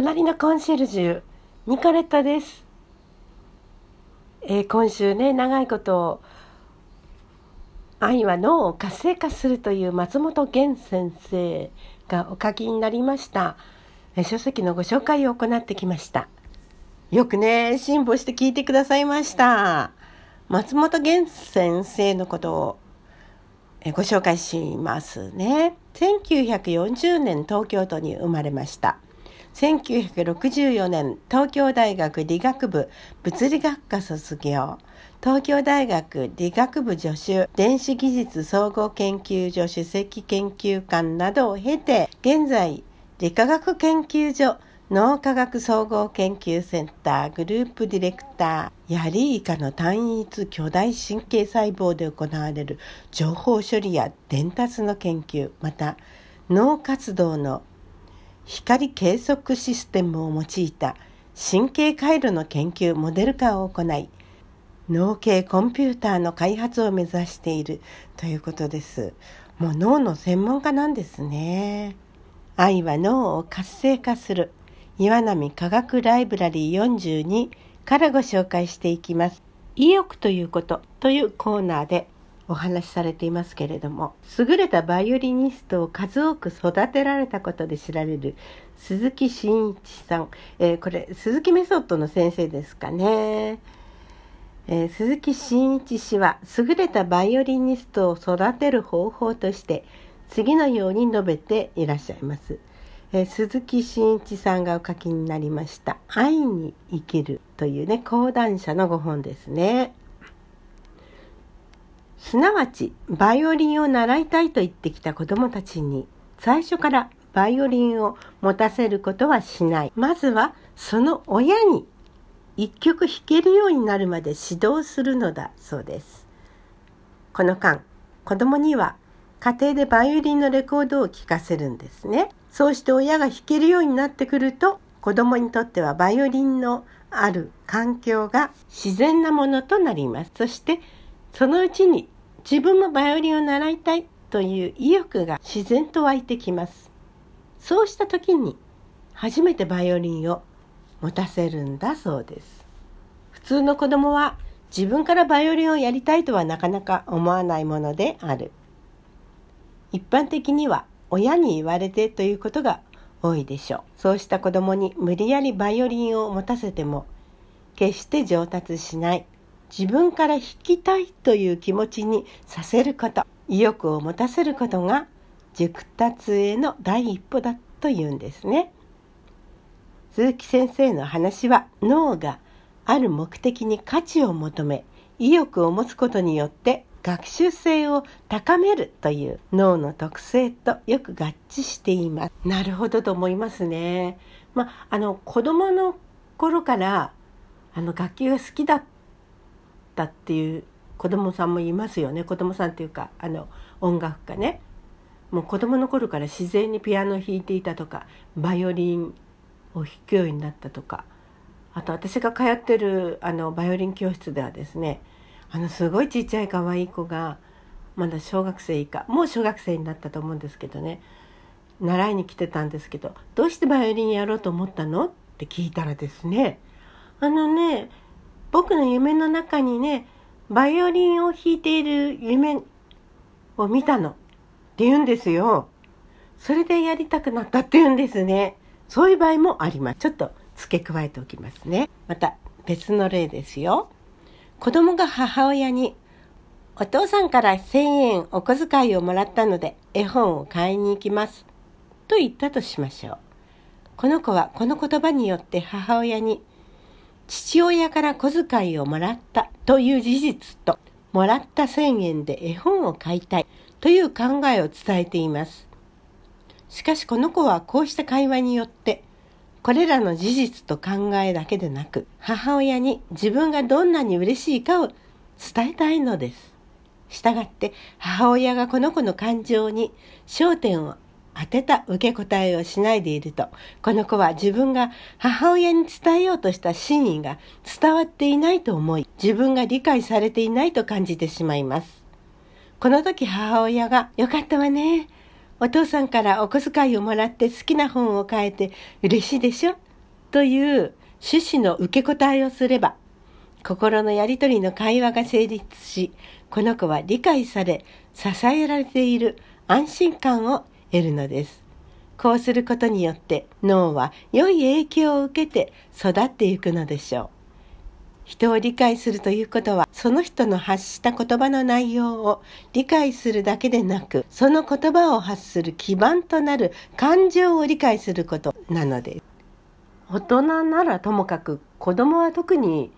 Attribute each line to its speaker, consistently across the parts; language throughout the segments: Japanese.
Speaker 1: 隣のコンシェルジュニコレットです、えー、今週ね長いこと愛は脳を活性化するという松本源先生がお書きになりました、えー、書籍のご紹介を行ってきましたよくね辛抱して聞いてくださいました松本源先生のことをご紹介しますね。1940年東京都に生まれました。1964年東京大学理学部物理学科卒業。東京大学理学部助手、電子技術総合研究所首席研究官などを経て、現在、理化学研究所脳科学総合研究センターグループディレクターヤリイカの単一巨大神経細胞で行われる情報処理や伝達の研究また脳活動の光計測システムを用いた神経回路の研究モデル化を行い脳系コンピューターの開発を目指しているということです。もう脳の専門家なんですね。愛は脳を活性化する。岩波科学ライブラリー42からご紹介していきます。意欲ということというコーナーでお話しされていますけれども優れたバイオリニストを数多く育てられたことで知られる鈴木真一さん、えー、これ鈴木メソッドの先生ですかね、えー、鈴木真一氏は優れたバイオリニストを育てる方法として次のように述べていらっしゃいます。えー、鈴木真一さんがお書きになりました「愛に生きる」というね講談社のご本ですね。すなわちバイオリンを習いたいと言ってきた子どもたちに最初からバイオリンを持たせることはしない。まずはその親に一曲弾けるようになるまで指導するのだそうです。この間子供には家庭でバイオリンのレコードを聴かせるんですね。そうして親が弾けるようになってくると子供にとってはバイオリンのある環境が自然なものとなります。そしてそのうちに自分もバイオリンを習いたいという意欲が自然と湧いてきます。そうした時に初めてバイオリンを持たせるんだそうです。普通の子供は自分からバイオリンをやりたいとはなかなか思わないものである。一般的には親に言われてということが多いでしょう。そうした子供に無理やりバイオリンを持たせても決して上達しない。自分から弾きたいという気持ちにさせること、意欲を持たせることが熟達への第一歩だというんですね。鈴木先生の話は脳がある目的に価値を求め意欲を持つことによって学習性を高めるという脳の特性とよく合致しています。なるほどと思いますね。まあ、あの子供の頃からあの楽器が好きだったっていう子供さんもいますよね。子供さんっていうかあの音楽家ね。もう子供の頃から自然にピアノを弾いていたとかバイオリンを弾くようになったとかあと私が通ってるあのバイオリン教室ではですねあのすごいちっちゃい可愛い子がまだ小学生以下もう小学生になったと思うんですけどね習いに来てたんですけど「どうしてバイオリンやろうと思ったの?」って聞いたらですねあのね僕の夢の中にねバイオリンを弾いている夢を見たのって言うんですよ。それでやりたくなったって言うんですね。そういう場合もあります。ちょっと付け加えておきますね。また別の例ですよ。子供が母親に、お父さんから1000円お小遣いをもらったので絵本を買いに行きます。と言ったとしましょう。この子はこの言葉によって母親に、父親から小遣いをもらったという事実と、もらった1000円で絵本を買いたいという考えを伝えています。しかしこの子はこうした会話によってこれらの事実と考えだけでなく、母親に自分がどんなに嬉しいかを伝えたいのです。したがって母親がこの子の感情に焦点を当てた受け答えをしないでいると、この子は自分が母親に伝えようとした真意が伝わっていないと思い、自分が理解されていないと感じてしまいます。この時母親が、よかったわね。お父さんからお小遣いをもらって好きな本を買えて嬉しいでしょ？という趣旨の受け答えをすれば、心のやりとりの会話が成立し、この子は理解され、支えられている安心感を得るのです。こうすることによって脳は良い影響を受けて育っていくのでしょう。人を理解するということは、その人の発した言葉の内容を理解するだけでなく、その言葉を発する基盤となる感情を理解することなのです。大人ならともかく子供は特に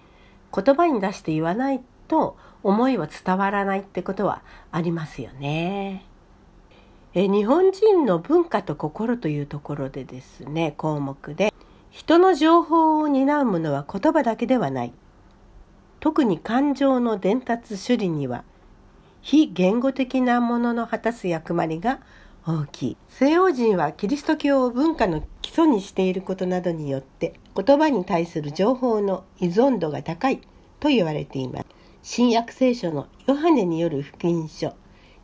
Speaker 1: 言葉に出して言わないと思いは伝わらないってことはありますよね。え日本人の文化と心というところでですね項目で人の情報を担うものは言葉だけではない。特に感情の伝達処理には非言語的なものの果たす役割が大きい。西洋人はキリスト教を文化の基礎にしていることなどによって言葉に対する情報の依存度が高いと言われています。新約聖書のヨハネによる福音書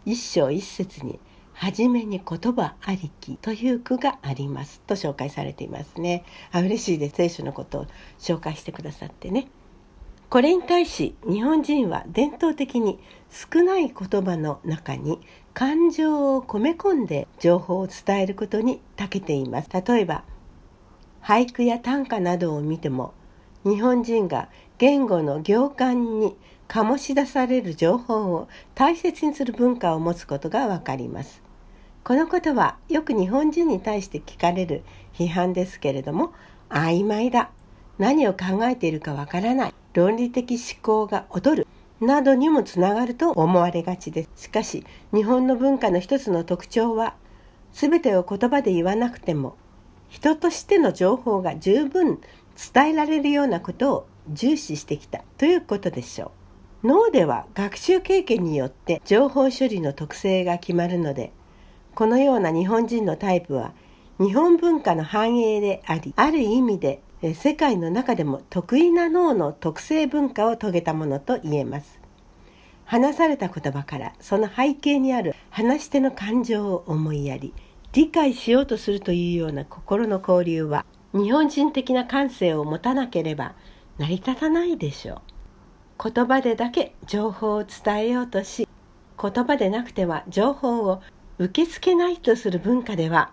Speaker 1: 一章一節に初めに言葉ありきという句がありますと紹介されていますね。あ嬉しいです。聖書のことを紹介してくださってね。これに対し日本人は伝統的に少ない言葉の中に感情を込め込んで情報を伝えることに長けています。例えば俳句や短歌などを見ても日本人が言語の行間に醸し出される情報を大切にする文化を持つことがわかります。このことはよく日本人に対して聞かれる批判ですけれども曖昧だ。何を考えているかわからない。論理的思考が劣る。などにもつながると思われがちです。しかし日本の文化の一つの特徴は全てを言葉で言わなくても人としての情報が十分伝えられるようなことを重視してきた。ということでしょう。脳では学習経験によって情報処理の特性が決まるのでこのような日本人のタイプは日本文化の繁栄でありある意味で世界の中でも得意な脳の特性文化を遂げたものと言えます。話された言葉からその背景にある話し手の感情を思いやり理解しようとするというような心の交流は日本人的な感性を持たなければ成り立たないでしょう。言葉でだけ情報を伝えようとし言葉でなくては情報を受け付けないとする文化では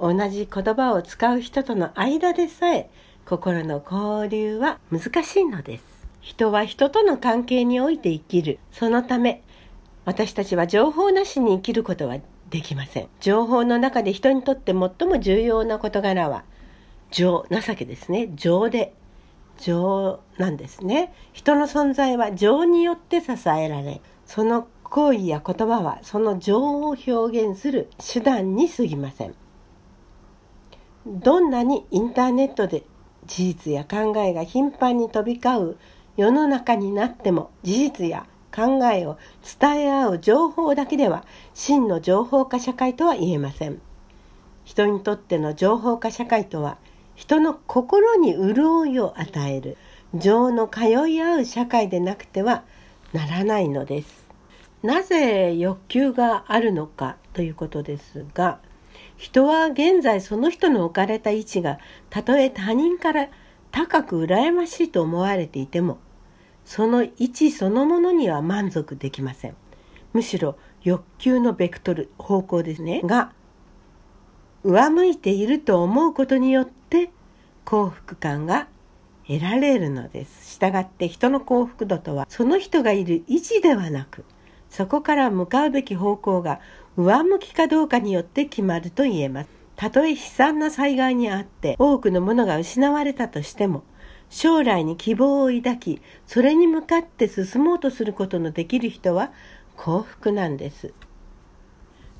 Speaker 1: 同じ言葉を使う人との間でさえ心の交流は難しいのです。人は人との関係において生きる。そのため私たちは情報なしに生きることはできません。情報の中で人にとって最も重要な事柄は情情けですね。情で。情なんですね。人の存在は情によって支えられその行為や言葉はその情を表現する手段に過ぎません。どんなにインターネットで事実や考えが頻繁に飛び交う世の中になっても事実や考えを伝え合う情報だけでは真の情報化社会とは言えません。人にとっての情報化社会とは人の心に潤いを与える。情の通い合う社会でなくてはならないのです。なぜ欲求があるのかということですが人は現在その人の置かれた位置がたとえ他人から高く羨ましいと思われていてもその位置そのものには満足できません。むしろ欲求のベクトル方向ですね。が上向いていると思うことによって幸福感が得られるのです。したがって人の幸福度とはその人がいる位置ではなくそこから向かうべき方向が上向きかどうかによって決まると言えます。たとえ悲惨な災害にあって多くのものが失われたとしても、将来に希望を抱き、それに向かって進もうとすることのできる人は幸福なんです。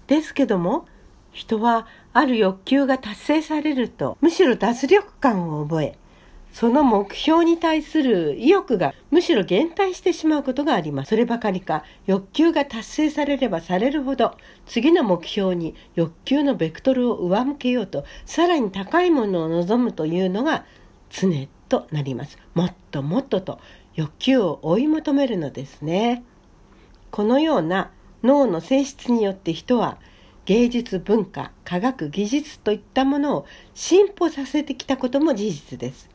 Speaker 1: ですけども、人はある欲求が達成されると、むしろ脱力感を覚え、その目標に対する意欲がむしろ減退してしまうことがあります。そればかりか欲求が達成されればされるほど次の目標に欲求のベクトルを上向けようとさらに高いものを望むというのが常となります。もっともっとと欲求を追い求めるのですね。このような脳の性質によって人は芸術文化科学技術といったものを進歩させてきたことも事実です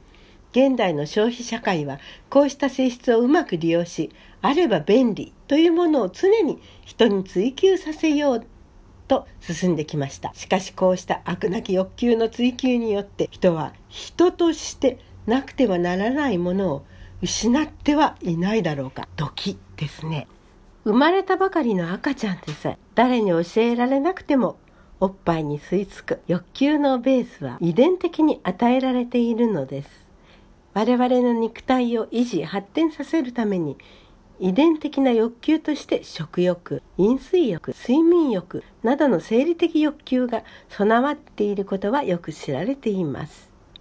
Speaker 1: 現代の消費社会はこうした性質をうまく利用しあれば便利というものを常に人に追求させようと進んできました。しかしこうした悪なき欲求の追求によって人は人としてなくてはならないものを失ってはいないだろうか。時ですね。生まれたばかりの赤ちゃんでさえ誰に教えられなくてもおっぱいに吸い付く欲求のベースは遺伝的に与えられているのです。我々の肉体を維持発展させるために遺伝的な欲求として食欲飲水欲睡眠欲などの生理的欲求が備わっていることはよく知られています。